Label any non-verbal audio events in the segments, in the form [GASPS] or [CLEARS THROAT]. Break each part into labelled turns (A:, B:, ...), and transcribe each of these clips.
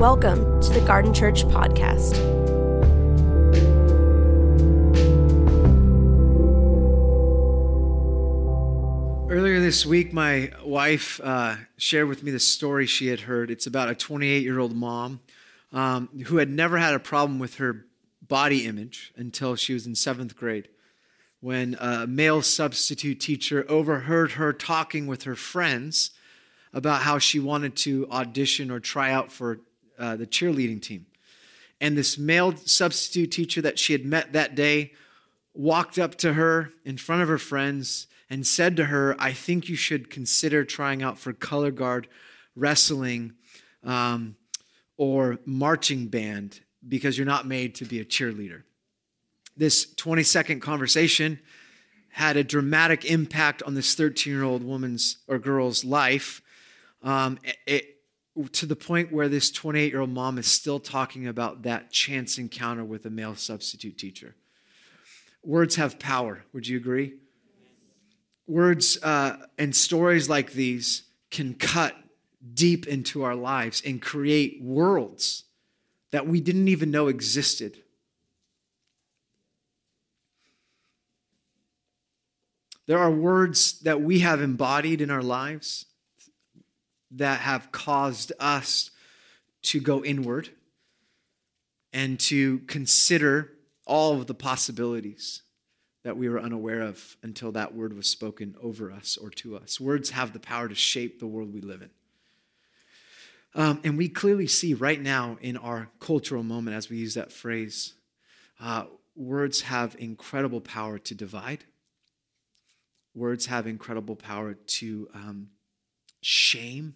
A: Welcome to the Garden Church Podcast.
B: Earlier this week, my wife uh, shared with me the story she had heard. It's about a 28 year old mom um, who had never had a problem with her body image until she was in seventh grade when a male substitute teacher overheard her talking with her friends about how she wanted to audition or try out for uh, the cheerleading team. And this male substitute teacher that she had met that day walked up to her in front of her friends and said to her, I think you should consider trying out for color guard, wrestling, um, or marching band because you're not made to be a cheerleader. This 20 second conversation had a dramatic impact on this 13 year old woman's or girl's life. Um, it, to the point where this 28 year old mom is still talking about that chance encounter with a male substitute teacher. Words have power. Would you agree? Words uh, and stories like these can cut deep into our lives and create worlds that we didn't even know existed. There are words that we have embodied in our lives that have caused us to go inward and to consider all of the possibilities that we were unaware of until that word was spoken over us or to us. Words have the power to shape the world we live in. Um, and we clearly see right now in our cultural moment, as we use that phrase, uh, words have incredible power to divide. Words have incredible power to um, shame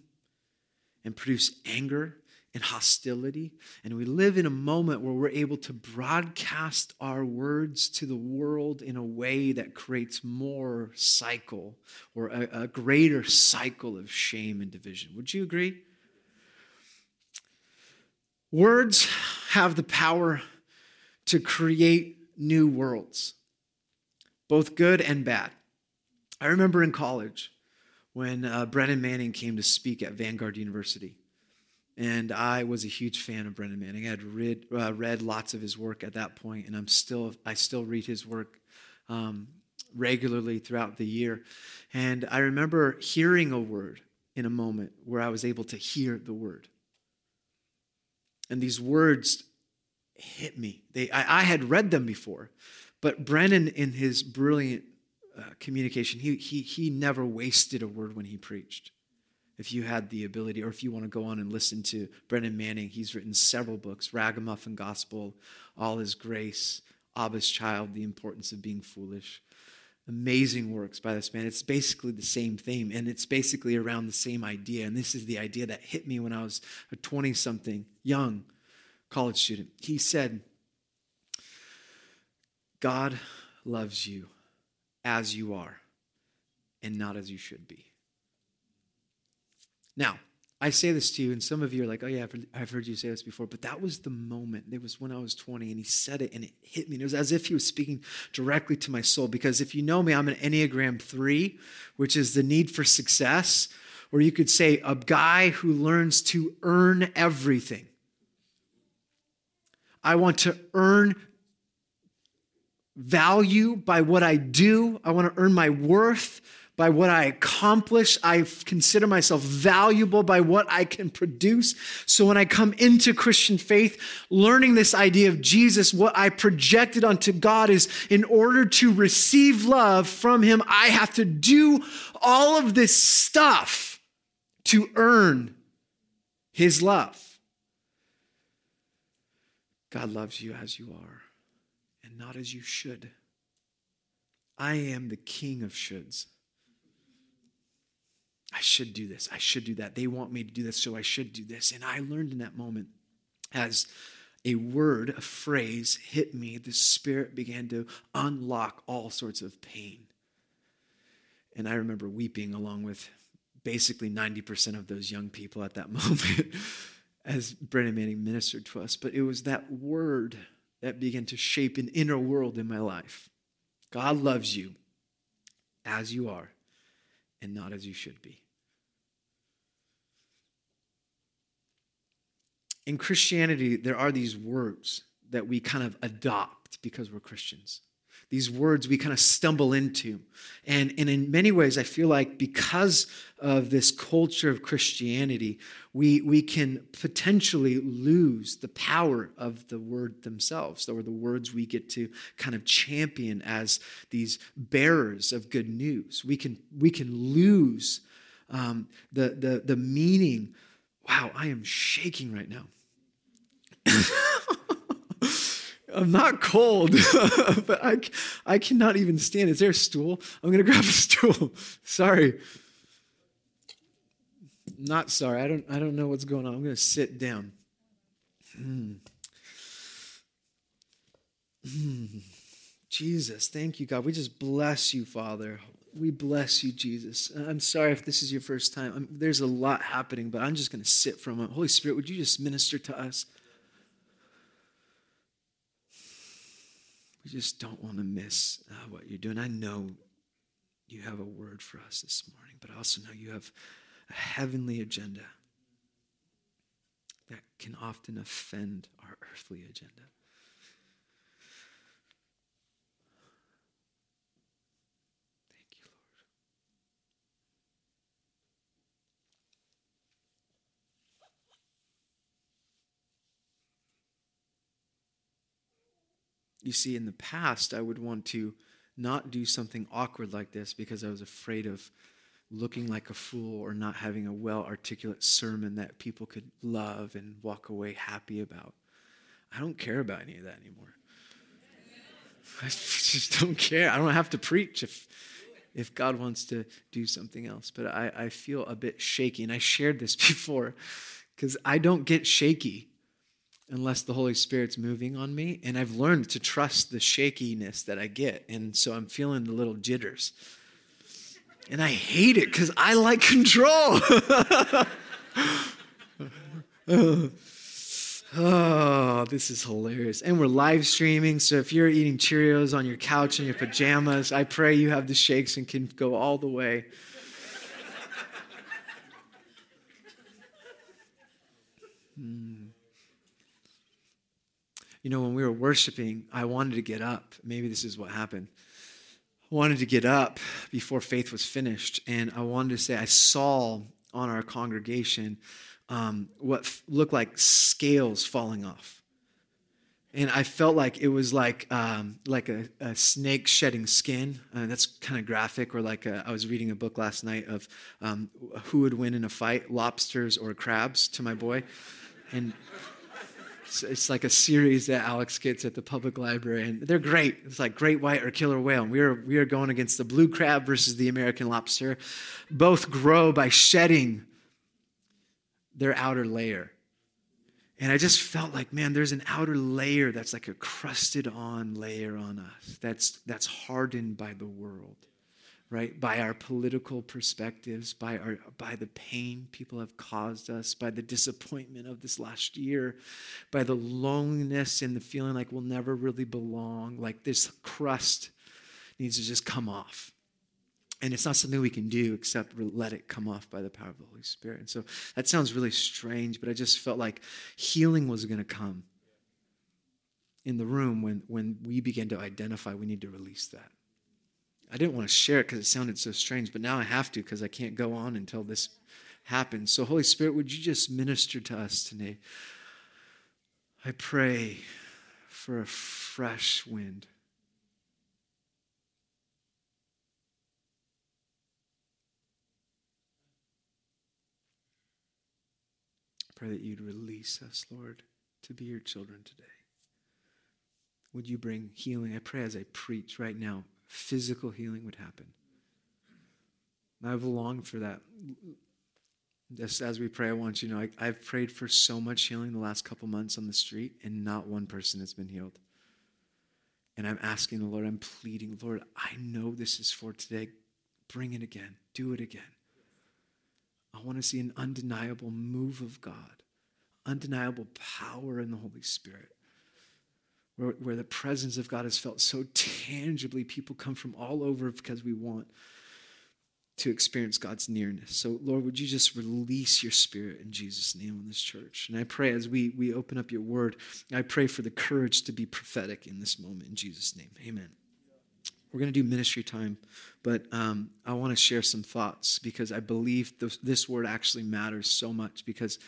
B: and produce anger and hostility. And we live in a moment where we're able to broadcast our words to the world in a way that creates more cycle or a, a greater cycle of shame and division. Would you agree? Words have the power to create new worlds, both good and bad. I remember in college, when uh, Brennan Manning came to speak at Vanguard University. And I was a huge fan of Brennan Manning. I had read, uh, read lots of his work at that point, and I'm still, I still read his work um, regularly throughout the year. And I remember hearing a word in a moment where I was able to hear the word. And these words hit me. They, I, I had read them before, but Brennan, in his brilliant uh, communication. He, he, he never wasted a word when he preached. If you had the ability, or if you want to go on and listen to Brennan Manning, he's written several books Ragamuffin Gospel, All His Grace, Abba's Child, The Importance of Being Foolish. Amazing works by this man. It's basically the same theme, and it's basically around the same idea. And this is the idea that hit me when I was a 20 something, young college student. He said, God loves you as you are and not as you should be. Now, I say this to you, and some of you are like, oh, yeah, I've heard, you say this before, but that was the moment. It was when I was 20, and he said it, and it hit me. And it was as if he was speaking directly to my soul. Because if you know me, I'm an Enneagram 3, which is the need for success, or you could say a guy who learns to earn everything. I want to earn value by what I do. I want to earn my worth by what I accomplish. I consider myself valuable by what I can produce. So when I come into Christian faith, learning this idea of Jesus, what I projected onto God is in order to receive love from Him, I have to do all of this stuff to earn His love. God loves you as you are not as you should. I am the king of shoulds. I should do this. I should do that. They want me to do this, so I should do this. And I learned in that moment as a word, a phrase hit me, the Spirit began to unlock all sorts of pain. And I remember weeping along with basically 90% of those young people at that [LAUGHS] moment as Brennan Manning ministered to us. But it was that word that began to shape an inner world in my life. God loves you as you are and not as you should be. in Christianity, there are these words that we kind of adopt because we're Christians. These words we kind of stumble into. And, and in many ways, I feel like because of this culture of Christianity, we, we can potentially lose the power of the word themselves, or the words we get to kind of champion as these bearers of good news. We can, we can lose um, the, the, the meaning. Wow, I am shaking right now. [LAUGHS] I'm not cold, [LAUGHS] but I, I cannot even stand. Is there a stool? I'm going to grab a stool. [LAUGHS] sorry. Not sorry. I don't, I don't know what's going on. I'm going to sit down. Hmm. Hmm. Jesus, thank you, God. We just bless you, Father. We bless you, Jesus. I'm sorry if this is your first time. I'm, there's a lot happening, but I'm just going to sit for a moment. Holy Spirit, would you just minister to us? We just don't want to miss uh, what you're doing. I know you have a word for us this morning, but I also know you have a heavenly agenda that can often offend our earthly agenda. You see, in the past, I would want to not do something awkward like this because I was afraid of looking like a fool or not having a well articulate sermon that people could love and walk away happy about. I don't care about any of that anymore. [LAUGHS] I just don't care. I don't have to preach if if God wants to do something else. But I, I feel a bit shaky. And I shared this [LAUGHS] before because I don't get shaky unless the Holy Spirit's moving on me. And I've learned to trust the shakiness that I get. And so I'm feeling the little jitters. And I hate it because I like control. [LAUGHS] oh, this is hilarious. And we're live streaming. So if you're eating Cheerios on your couch in your pajamas, I pray you have the shakes and can go all the way. You know, when we were worshiping, I wanted to get up. Maybe this is what happened. I wanted to get up before faith was finished, and I wanted to say, I saw on our congregation um, what f- looked like scales falling off. And I felt like it was like um, like a, a, snake shedding skin. Uh, that's kind of graphic. Or like a, I was reading a book last night of um, who would win in a fight, lobsters or crabs, to my boy, and it's, it's, like a series that Alex gets at the public library, and they're great. It's like great white or killer whale. And we are, we are going against the blue crab versus the American lobster. Both grow by shedding their outer layer. And I just felt like, man, there's an outer layer that's like a crusted on layer on us that's, that's hardened by the world right? By our political perspectives, by, our, by the pain people have caused us, by the disappointment of this last year, by the loneliness and the feeling like we'll never really belong, like this crust needs to just come off. And it's not something we can do except let it come off by the power of the Holy Spirit. And so that sounds really strange, but I just felt like healing was going to come in the room when, when we begin to identify we need to release that. I didn't want to share it because it sounded so strange, but now I have to because I can't go on until this happens. So, Holy Spirit, would you just minister to us today? I pray for a fresh wind. I pray that you'd release us, Lord, to be your children today. Would you bring healing? I pray as I preach right now, physical healing would happen. I've longed for that. Just as we pray, I want you to know I, have prayed for so much healing the last couple months on the street, and not one person has been healed. And I'm asking the Lord, I'm pleading, Lord, I know this is for today. Bring it again. Do it again. I want to see an undeniable move of God, undeniable power in the Holy Spirit where, where the presence of God is felt so tangibly. People come from all over because we want to experience God's nearness. So, Lord, would you just release your spirit in Jesus' name on this church? And I pray as we, we open up your word, I pray for the courage to be prophetic in this moment in Jesus' name. Amen. We're going to do ministry time, but um, I want to share some thoughts because I believe this, this word actually matters so much because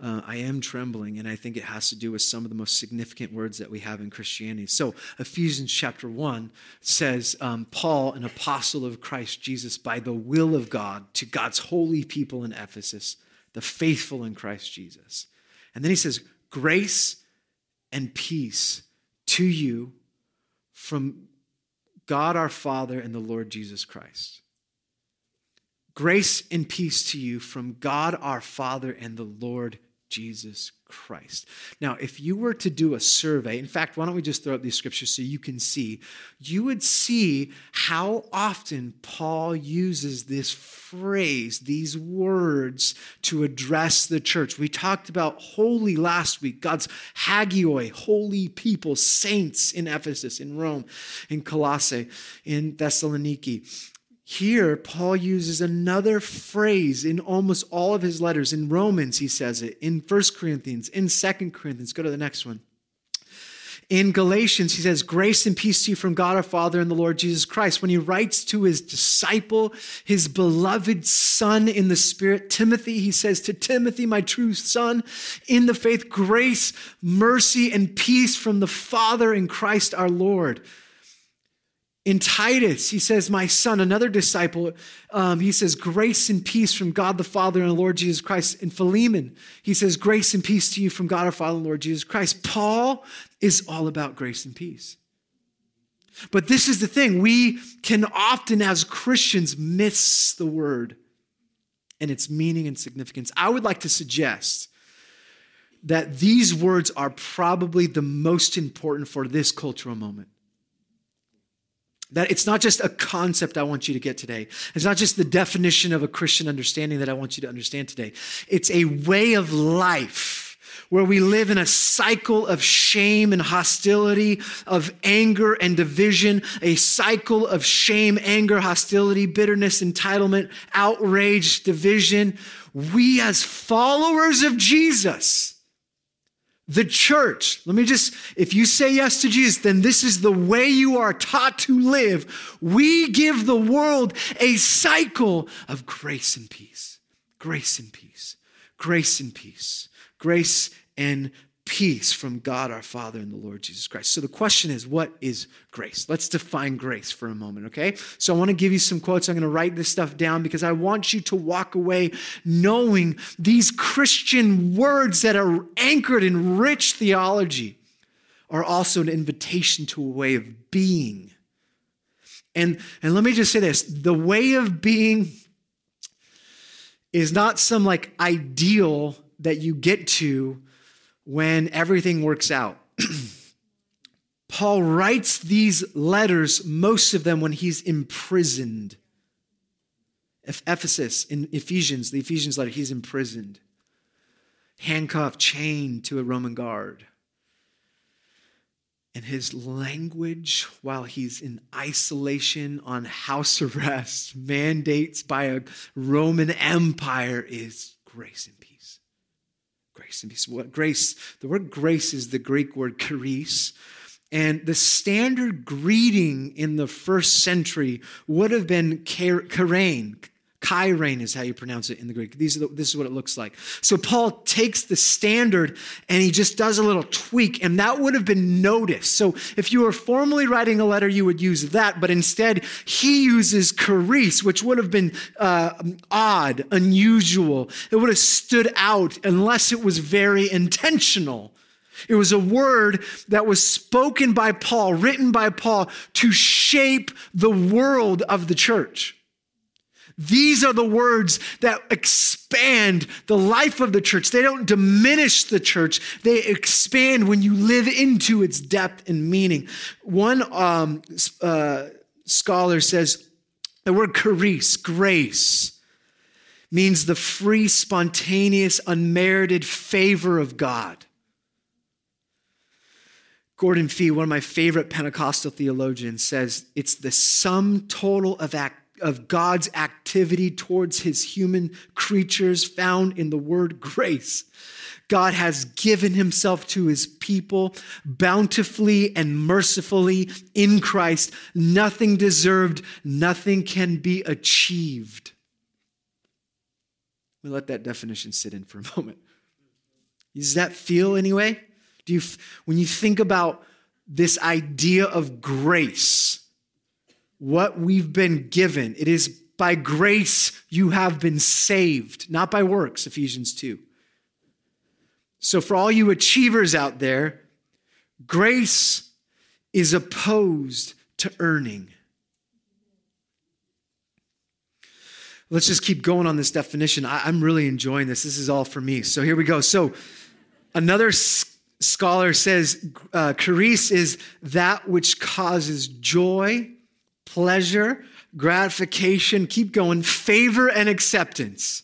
B: uh, I am trembling, and I think it has to do with some of the most significant words that we have in Christianity. So, Ephesians chapter 1 says, um, Paul, an apostle of Christ Jesus, by the will of God, to God's holy people in Ephesus, the faithful in Christ Jesus. And then he says, Grace and peace to you from God our Father and the Lord Jesus Christ. Grace and peace to you from God our Father and the Lord Jesus Christ. Now, if you were to do a survey, in fact, why don't we just throw up these scriptures so you can see? You would see how often Paul uses this phrase, these words to address the church. We talked about holy last week, God's hagioi, holy people, saints in Ephesus, in Rome, in Colossae, in Thessaloniki. Here, Paul uses another phrase in almost all of his letters. In Romans, he says it. In First Corinthians, in Second Corinthians. Go to the next one. In Galatians, he says, Grace and peace to you from God our Father and the Lord Jesus Christ. When he writes to his disciple, his beloved son in the Spirit, Timothy, he says, To Timothy, my true son, in the faith, grace, mercy, and peace from the Father in Christ our Lord. In Titus, he says, My son, another disciple, um, he says, Grace and peace from God the Father and the Lord Jesus Christ. In Philemon, he says, Grace and peace to you from God our Father and Lord Jesus Christ. Paul is all about grace and peace. But this is the thing we can often, as Christians, miss the word and its meaning and significance. I would like to suggest that these words are probably the most important for this cultural moment. That it's not just a concept I want you to get today. It's not just the definition of a Christian understanding that I want you to understand today. It's a way of life where we live in a cycle of shame and hostility, of anger and division, a cycle of shame, anger, hostility, bitterness, entitlement, outrage, division. We, as followers of Jesus, the church, let me just, if you say yes to Jesus, then this is the way you are taught to live. We give the world a cycle of grace and peace, grace and peace, grace and peace, grace and peace from God our Father and the Lord Jesus Christ. So the question is, what is grace? Let's define grace for a moment, okay? So I want to give you some quotes. I'm going to write this stuff down because I want you to walk away knowing these Christian words that are anchored in rich theology are also an invitation to a way of being. And, and let me just say this the way of being is not some like ideal that you get to when everything works out. [CLEARS THROAT] Paul writes these letters, most of them when he's imprisoned. Ephesus, in Ephesians, the Ephesians letter, he's imprisoned, handcuffed, chained to a Roman guard. And his language, while he's in isolation on house [LAUGHS] arrest, mandates by a Roman Empire, is grace and grace and peace. What grace? The word grace is the Greek word charis. And the standard greeting in the first century would have been chairein, Chirein is how you pronounce it in the Greek. These the, this is what it looks like. So Paul takes the standard and he just does a little tweak, and that would have been noticed. So if you were formally writing a letter, you would use that, but instead he uses charis, which would have been uh, odd, unusual. It would have stood out unless it was very intentional. It was a word that was spoken by Paul, written by Paul to shape the world of the church. These are the words that expand the life of the church. They don't diminish the church, they expand when you live into its depth and meaning. One um, uh, scholar says the word charis, grace, means the free, spontaneous, unmerited favor of God. Gordon Fee, one of my favorite Pentecostal theologians, says it's the sum total of act of God's activity towards his human creatures found in the word grace. God has given himself to his people bountifully and mercifully in Christ. Nothing deserved, nothing can be achieved. We let that definition sit in for a [LAUGHS] moment. Does that feel anyway? Do you, when you think about this idea of grace, what we've been given, it is by grace you have been saved, not by works, Ephesians 2. So, for all you achievers out there, grace is opposed to earning. Let's just keep going on this definition. I, am really enjoying this. This is all for me. So, here we go. So, another scholar says uh, charis is that which causes joy, pleasure, gratification, keep going, favor and acceptance.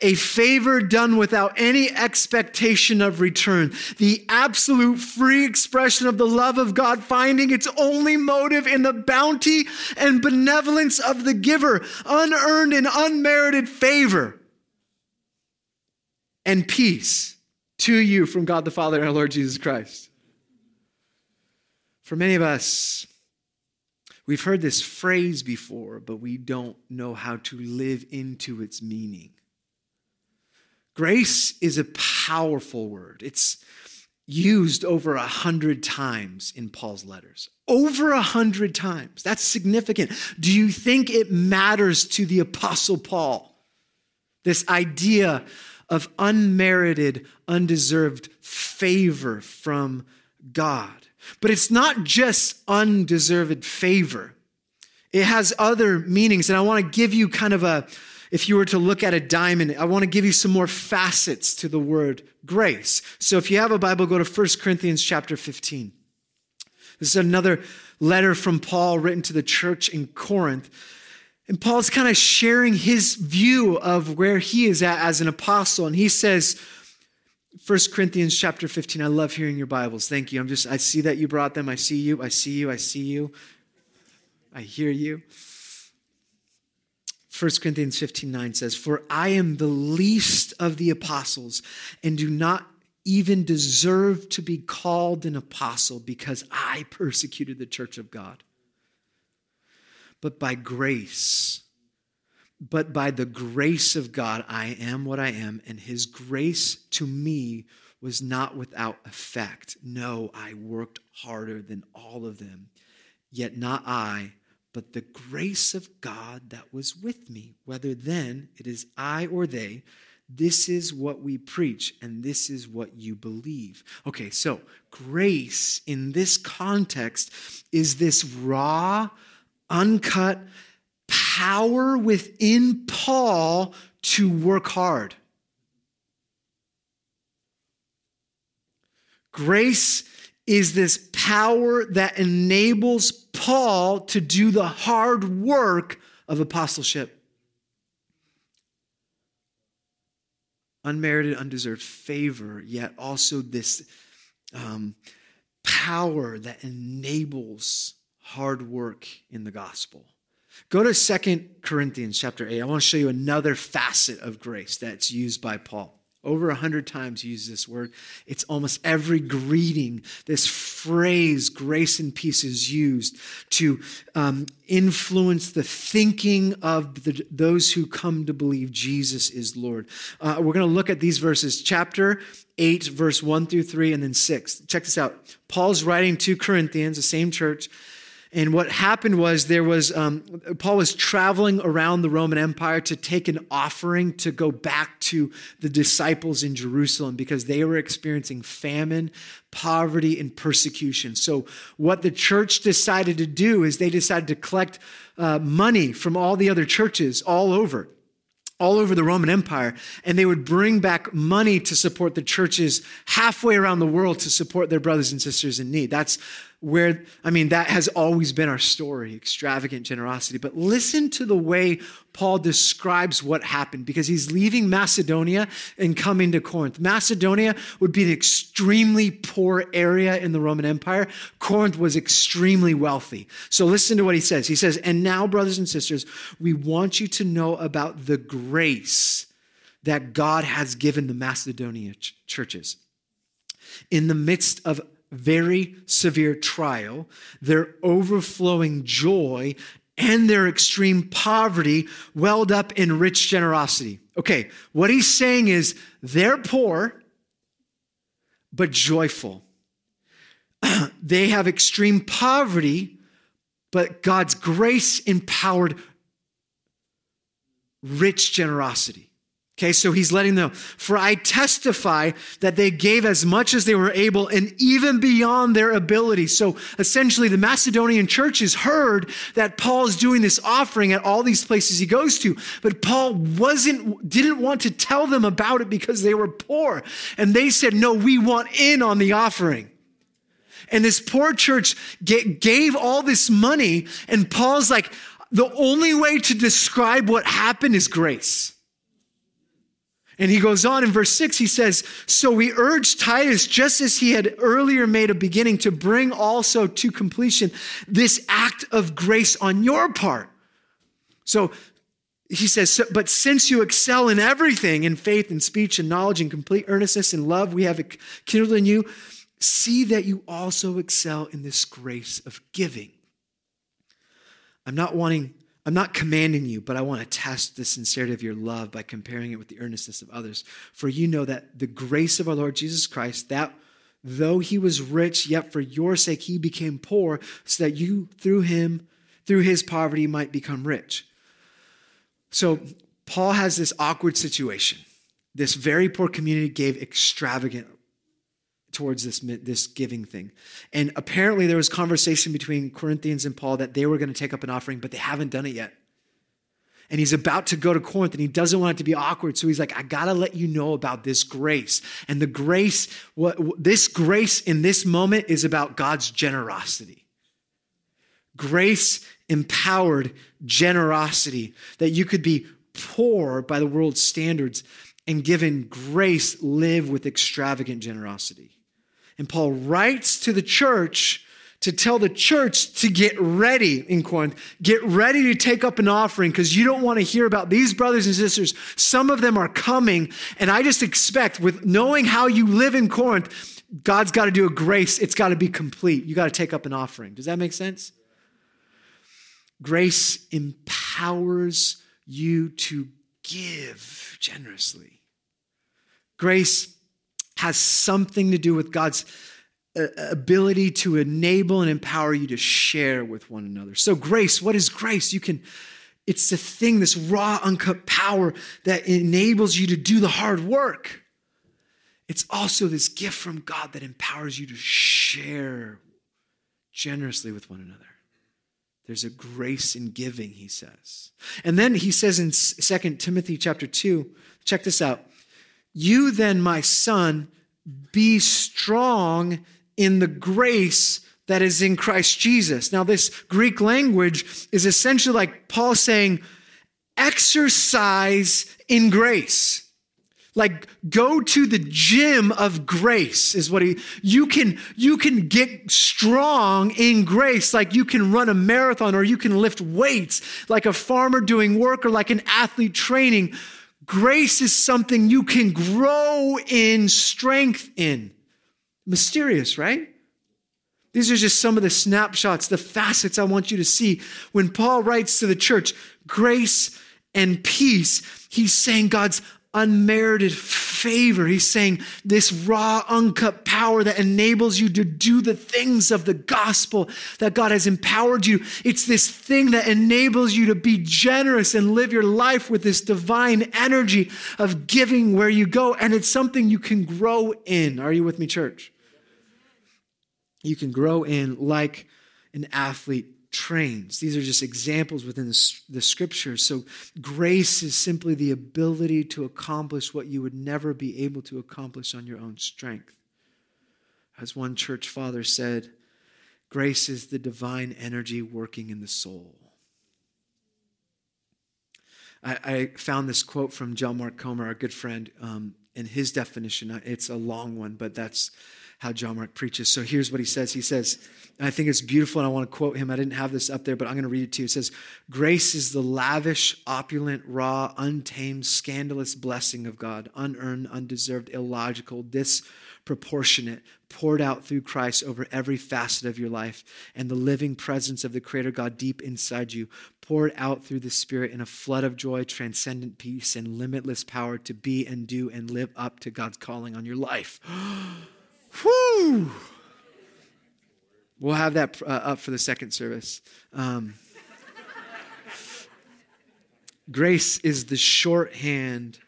B: A favor done without any expectation of return. The absolute free expression of the love of God, finding its only motive in the bounty and benevolence of the giver, unearned and unmerited favor and peace to you from God the Father and our Lord Jesus Christ. For many of us, we've heard this phrase before, but we don't know how to live into its meaning. Grace is a powerful word. It's used over a hundred times in Paul's letters. Over a hundred times. That's significant. Do you think it matters to the Apostle Paul? This idea of unmerited, undeserved favor from God. But it's not just undeserved favor, it has other meanings. And I want to give you kind of a, if you were to look at a diamond, I want to give you some more facets to the word grace. So if you have a Bible, go to 1 Corinthians chapter 15. This is another letter from Paul written to the church in Corinth. And Paul's kind of sharing his view of where he is at as an apostle. And he says, 1 Corinthians chapter 15, I love hearing your Bibles. Thank you. I'm just, I see that you brought them. I see you. I see you. I see you. I hear you. 1 Corinthians 15, 9 says, For I am the least of the apostles and do not even deserve to be called an apostle because I persecuted the church of God but by grace. But by the grace of God, I am what I am, and his grace to me was not without effect. No, I worked harder than all of them, yet not I, but the grace of God that was with me. Whether then it is I or they, this is what we preach, and this is what you believe. Okay, so grace in this context is this raw, uncut power within Paul to work hard. Grace is this power that enables Paul to do the hard work of apostleship. Unmerited, undeserved favor, yet also this um, power that enables hard work in the gospel. Go to Second Corinthians chapter 8. I want to show you another facet of grace that's used by Paul. Over a hundred times use this word. It's almost every greeting. This phrase, grace and peace, is used to um, influence the thinking of the, those who come to believe Jesus is Lord. Uh, we're going to look at these verses, chapter 8, verse 1 through 3, and then 6. Check this out. Paul's writing to Corinthians, the same church. And what happened was there was, um, Paul was traveling around the Roman Empire to take an offering to go back to the disciples in Jerusalem because they were experiencing famine, poverty, and persecution. So, what the church decided to do is they decided to collect uh, money from all the other churches all over all over the Roman Empire, and they would bring back money to support the churches halfway around the world to support their brothers and sisters in need. That's where, I mean, that has always been our story, extravagant generosity. But listen to the way Paul describes what happened because he's leaving Macedonia and coming to Corinth. Macedonia would be an extremely poor area in the Roman Empire. Corinth was extremely wealthy. So listen to what he says. He says, And now, brothers and sisters, we want you to know about the grace that God has given the Macedonia ch- churches. In the midst of very severe trial, their overflowing joy and their extreme poverty welled up in rich generosity. Okay, what he's saying is they're poor, but joyful. [CLEARS THROAT] they have extreme poverty, but God's grace empowered rich generosity. Okay, so he's letting them for I testify that they gave as much as they were able and even beyond their ability. So essentially, the Macedonian churches heard that Paul is doing this offering at all these places he goes to, but Paul wasn't, didn't want to tell them about it because they were poor. And they said, no, we want in on the offering. And this poor church gave all this money, and Paul's like, the only way to describe what happened is grace. And he goes on in verse 6, he says, So we urge Titus, just as he had earlier made a beginning, to bring also to completion this act of grace on your part. So he says, But since you excel in everything, in faith and speech and knowledge and complete earnestness and love, we have kindled in you, see that you also excel in this grace of giving. I'm not wanting I'm not commanding you, but I want to test the sincerity of your love by comparing it with the earnestness of others. For you know that the grace of our Lord Jesus Christ, that though he was rich, yet for your sake he became poor, so that you through him, through his poverty, might become rich. So Paul has this awkward situation. This very poor community gave extravagant towards this, this giving thing. And apparently, there was conversation between Corinthians and Paul that they were going to take up an offering, but they haven't done it yet. And he's about to go to Corinth and he doesn't want it to be awkward. So he's like, I got to let you know about this grace. And the grace, what, this grace in this moment is about God's generosity. Grace empowered generosity that you could be poor by the world's standards and given grace live with extravagant generosity. And Paul writes to the church to tell the church to get ready in Corinth, get ready to take up an offering because you don't want to hear about these brothers and sisters. Some of them are coming. And I just expect, with knowing how you live in Corinth, God's got to do a grace. It's got to be complete. You got to take up an offering. Does that make sense? Grace empowers you to give generously. Grace has something to do with God's uh, ability to enable and empower you to share with one another. So, grace, what is grace? You can, it's the thing, this raw, uncut power that enables you to do the hard work. It's also this gift from God that empowers you to share generously with one another. There's a grace in giving, he says. And then he says in 2 Timothy chapter 2, check this out. You then, my son, be strong in the grace that is in Christ Jesus. Now, this Greek language is essentially like Paul saying, exercise in grace. Like go to the gym of grace is what he you can you can get strong in grace like you can run a marathon or you can lift weights like a farmer doing work or like an athlete training Grace is something you can grow in strength in. Mysterious, right? These are just some of the snapshots, the facets I want you to see. When Paul writes to the church, grace and peace, he's saying God's unmerited favor. He's saying this raw, uncut power that enables you to do the things of the gospel that God has empowered you. It's this thing that enables you to be generous and live your life with this divine energy of giving where you go. And it's something you can grow in. Are you with me, church? You can grow in like an athlete trains. These are just examples within the, the scriptures. So, grace is simply the ability to accomplish what you would never be able to accomplish on your own strength. As one church father said, Grace is the divine energy working in the soul. I, I found this quote from John Mark Comer, our good friend, um, in his definition. It's a long one, but that's how John Mark preaches. So here's what he says. He says, and I think it's beautiful, and I want to quote him. I didn't have this up there, but I'm going to read it to you. It says, Grace is the lavish, opulent, raw, untamed, scandalous blessing of God, unearned, undeserved, illogical, disproportionate, poured out through Christ over every facet of your life, and the living presence of the Creator God deep inside you, poured out through the Spirit in a flood of joy, transcendent peace, and limitless power to be and do and live up to God's calling on your life. [GASPS] [GASPS] Whew! We'll have that uh, up for the second service. Um, grace is the shorthand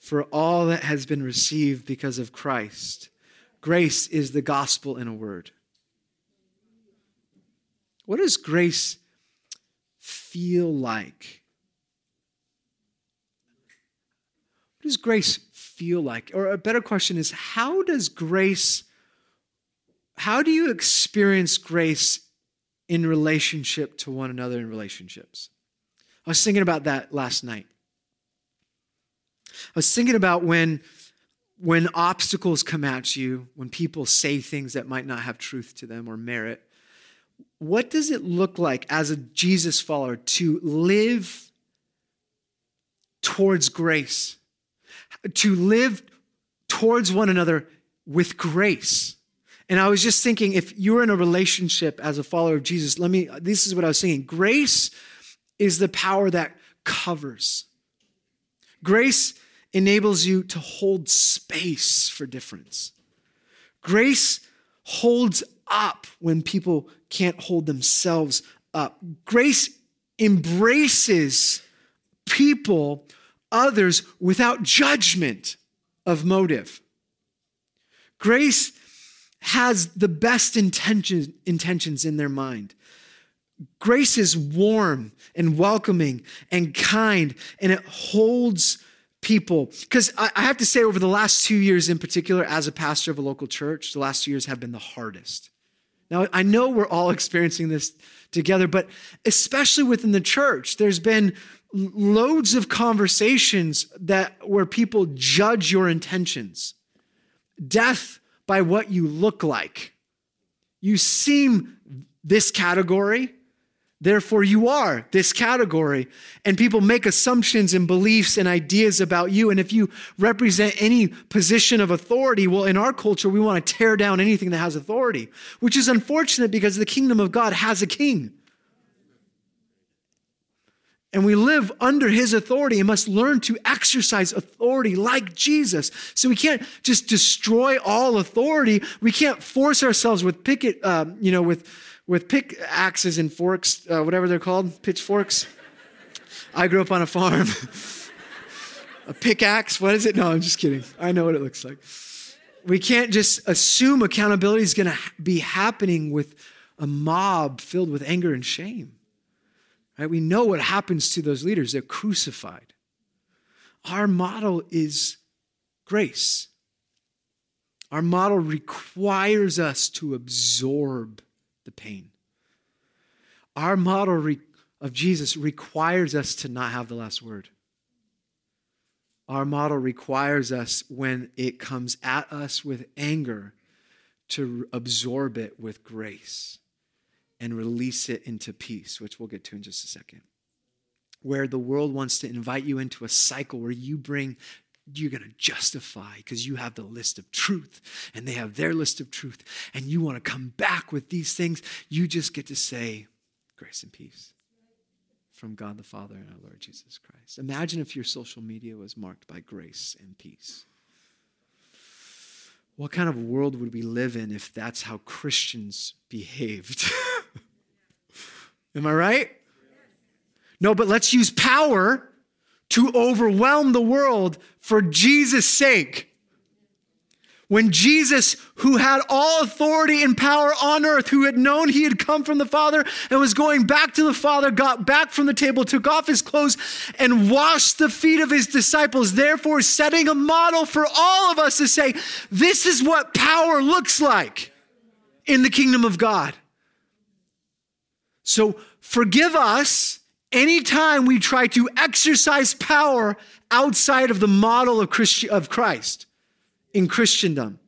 B: for all that has been received because of Christ. Grace is the gospel in a word. What does grace feel like? What does grace feel like? Or a better question is how does grace how do you experience grace in relationship to one another in relationships? I was thinking about that last night. I was thinking about when when obstacles come at you, when people say things that might not have truth to them or merit, what does it look like as a Jesus follower to live towards grace? To live towards one another with grace. And I was just thinking, if you're in a relationship as a follower of Jesus, let me, this is what I was saying. Grace is the power that covers. Grace enables you to hold space for difference. Grace holds up when people can't hold themselves up. Grace embraces people, others, without judgment of motive. Grace has the best intentions, intentions in their mind. Grace is warm and welcoming and kind, and it holds people. Because I, I have to say, over the last two years in particular, as a pastor of a local church, the last two years have been the hardest. Now, I know we're all [LAUGHS] experiencing this together, but especially within the church, there's been loads of conversations that where people judge your intentions. Death by what you look like. You seem this category, therefore you are this category. And people make assumptions and beliefs and ideas about you. And if you represent any position of authority, well, in our culture, we want to tear down anything that has authority, which is unfortunate because the kingdom of God has a king and we live under his authority and must learn to exercise authority like Jesus. So we can't just destroy all authority. We can't force ourselves with picket, uh, you know, with with pickaxes and forks, uh, whatever they're called, pitchforks. I grew up on a farm. [LAUGHS] a pickaxe, what is it? No, I'm just kidding. I know what it looks like. We can't just assume accountability is going to be happening with a mob filled with anger and shame. Right? We know what happens to those leaders, they're crucified. Our model is grace. Our model requires us to absorb the pain. Our model re- of Jesus requires us to not have the last word. Our model requires us, when it comes at us with anger, to absorb it with grace and release it into peace, which we'll get to in just a second. Where the world wants to invite you into a cycle where you bring you're going to justify because you have the list of truth and they have their list of truth and you want to come back with these things you just get to say grace and peace from God the Father and our Lord Jesus Christ. Imagine if your social media was marked by grace and peace. What kind of world would we live in if that's how Christians behaved [LAUGHS] Am I right? No, but let's use power to overwhelm the world for Jesus' sake. When Jesus, who had all authority and power on earth, who had known he had come from the Father and was going back to the Father, got back from the table, took off his clothes, and washed the feet of his disciples, therefore setting a model for all of us to say, this is what power looks like in the kingdom of God. So forgive us anytime we try to exercise power outside of the model of, Christi- of Christ in Christendom.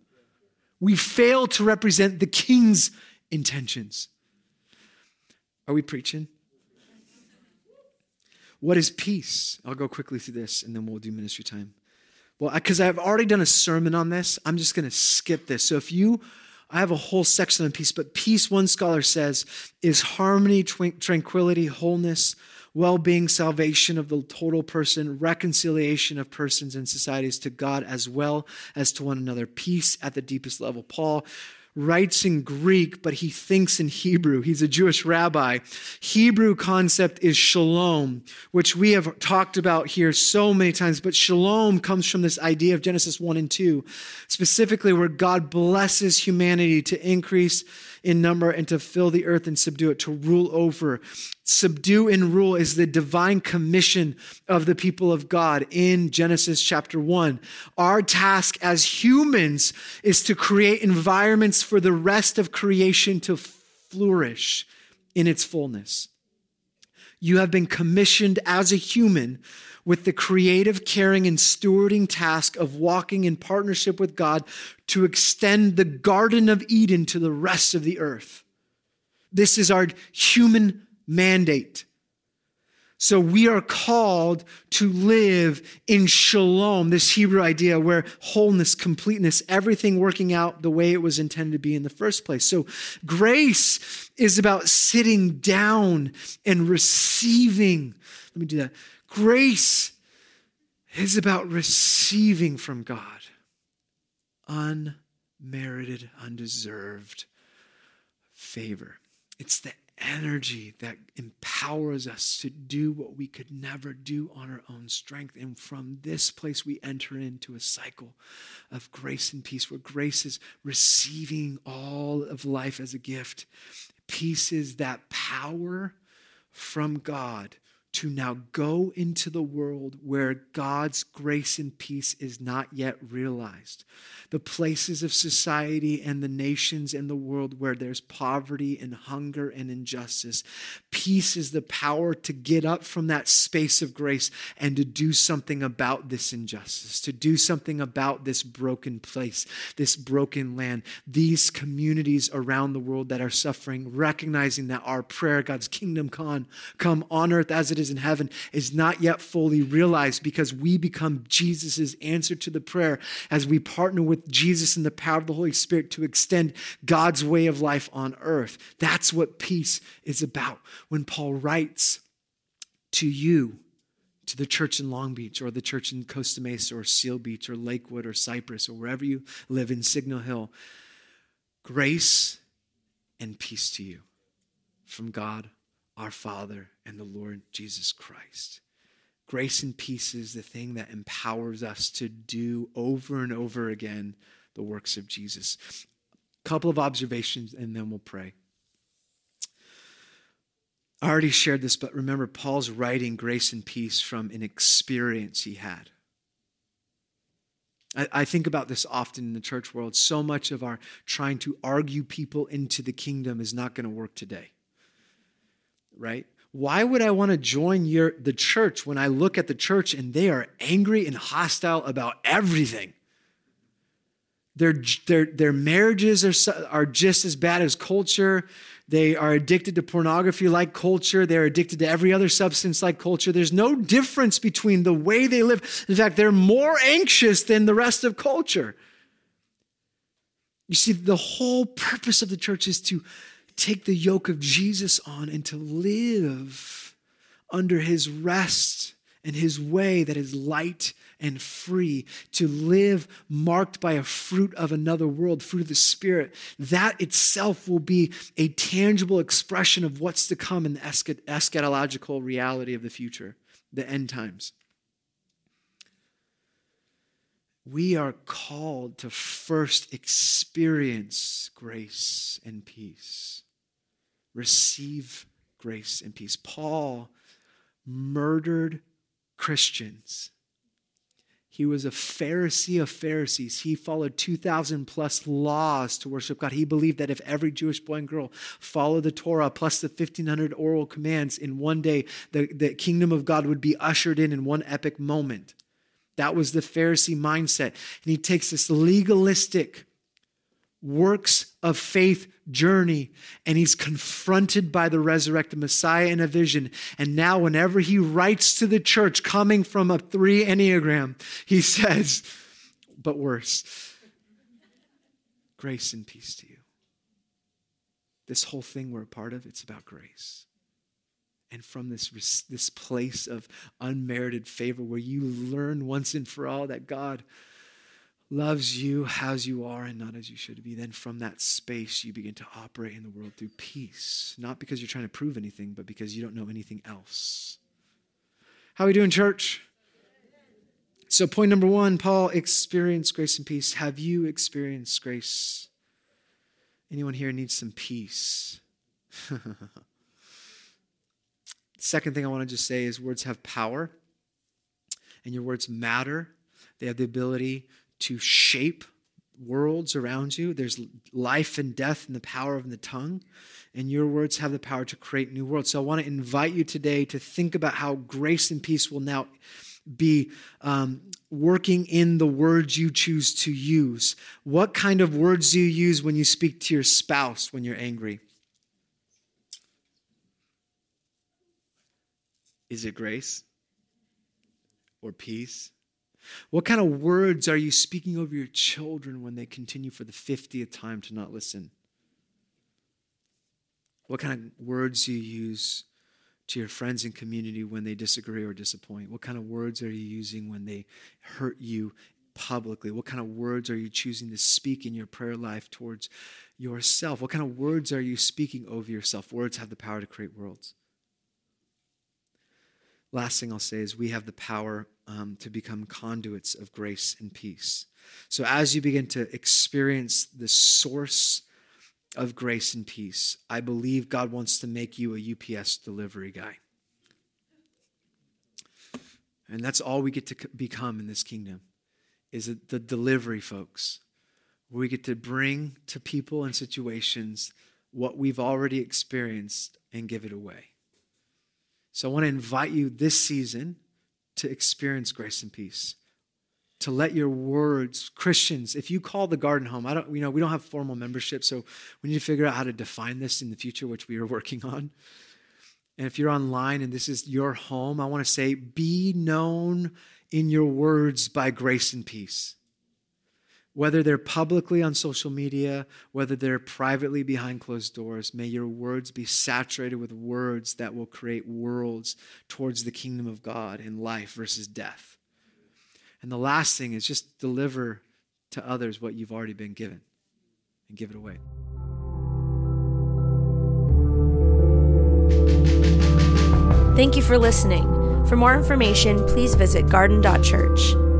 B: We fail to represent the king's intentions. Are we preaching? What is peace? I'll go quickly through this and then we'll do ministry time. Well, because I've already done a sermon on this, I'm just going to skip this. So if you, I have a whole section on peace, but peace, one scholar says, is harmony, tranquility, wholeness, well being, salvation of the total person, reconciliation of persons and societies to God as well as to one another, peace at the deepest level. Paul writes in Greek, but he thinks in Hebrew. He's a Jewish rabbi. Hebrew concept is shalom, which we have talked about here so many times, but shalom comes from this idea of Genesis 1 and 2, specifically where God blesses humanity to increase in number and to fill the earth and subdue it, to rule over. Subdue and rule is the divine commission of the people of God in Genesis chapter 1. Our task as humans is to create environments for the rest of creation to flourish in its fullness. You have been commissioned as a human with the creative, caring, and stewarding task of walking in partnership with God to extend the Garden of Eden to the rest of the earth. This is our human mandate. So we are called to live in shalom, this Hebrew idea where wholeness, completeness, everything working out the way it was intended to be in the first place. So grace is about sitting down and receiving. Let me do that. Grace is about receiving from God unmerited, undeserved favor. It's the energy that empowers us to do what we could never do on our own strength. And from this place, we enter into a cycle of grace and peace, where grace is receiving all of life as a gift. Peace is that power from God to now go into the world where God's grace and peace is not yet realized. The places of society and the nations and the world where there's poverty and hunger and injustice. Peace is the power to get up from that space of grace and to do something about this injustice, to do something about this broken place, this broken land, these communities around the world that are suffering, recognizing that our prayer, God's kingdom come, come on earth as it is in heaven is not yet fully realized because we become Jesus' answer to the prayer as we partner with Jesus in the power of the Holy Spirit to extend God's way of life on earth. That's what peace is about. When Paul writes to you, to the church in Long Beach or the church in Costa Mesa or Seal Beach or Lakewood or Cypress or wherever you live in Signal Hill, grace and peace to you from God our Father and the Lord Jesus Christ. Grace and peace is the thing that empowers us to do over and over again the works of Jesus. A couple of observations and then we'll pray. I already shared this, but remember, Paul's writing grace and peace from an experience he had. I, think about this often in the church world. So much of our trying to argue people into the kingdom is not going to work today right? Why would I want to join your the church when I look at the church and they are angry and hostile about everything? Their, their, their marriages are, are just as bad as culture. They are addicted to pornography like culture. They're addicted to every other substance like culture. There's no difference between the way they live. In fact, they're more anxious than the rest of culture. You see, the whole purpose of the church is to take the yoke of Jesus on and to live under his rest and his way that is light and free, to live marked by a fruit of another world, fruit of the Spirit, that itself will be a tangible expression of what's to come in the eschatological reality of the future, the end times. We are called to first experience grace and peace receive grace and peace. Paul murdered Christians. He was a Pharisee of Pharisees. He followed 2,000 plus laws to worship God. He believed that if every Jewish boy and girl followed the Torah plus the 1,500 oral commands in one day, the, the kingdom of God would be ushered in in one epic moment. That was the Pharisee mindset. And he takes this legalistic, works of faith journey and he's confronted by the resurrected Messiah in a vision. And now, whenever he writes to the church coming from a three Enneagram, he [LAUGHS] says, but worse, grace and peace to you. This whole thing we're a part of, it's about grace. And from this, this place of unmerited favor where you learn once and for all that God loves you as you are and not as you should be, then from that space you begin to operate in the world through peace. Not because you're trying to prove anything, but because you don't know anything else. How are we doing, church? So, point number one Paul experienced grace and peace. Have you experienced grace? Anyone here needs some peace? [LAUGHS] Second thing I want to just say is words have power, and your words matter. They have the ability to shape worlds around you. There's life and death in the power of the tongue, and your words have the power to create new worlds. So I want to invite you today to think about how grace and peace will now be um, working in the words you choose to use. What kind of words do you use when you speak to your spouse when you're angry? Is it grace or peace? What kind of words are you speaking over your children when they continue for the 50th time to not listen? What kind of words do you use to your friends and community when they disagree or disappoint? What kind of words are you using when they hurt you publicly? What kind of words are you choosing to speak in your prayer life towards yourself? What kind of words are you speaking over yourself? Words have the power to create worlds. Last thing I'll say is we have the power um, to become conduits of grace and peace. So as you begin to experience the source of grace and peace, I believe God wants to make you a UPS delivery guy. And that's all we get to become in this kingdom is the delivery folks. We get to bring to people and situations what we've already experienced and give it away. So I want to invite you this season to experience grace and peace. To let your words, Christians, if you call the garden home, I don't, you know, we don't have formal membership, so we need to figure out how to define this in the future, which we are working [LAUGHS] on. And if you're online and this is your home, I want to say, be known in your words by grace and peace whether they're publicly on social media, whether they're privately behind closed doors, may your words be saturated with words that will create worlds towards the kingdom of God and life versus death. And the last thing is just deliver to others what you've already been given and give it away.
A: Thank you for listening. For more information, please visit garden.church.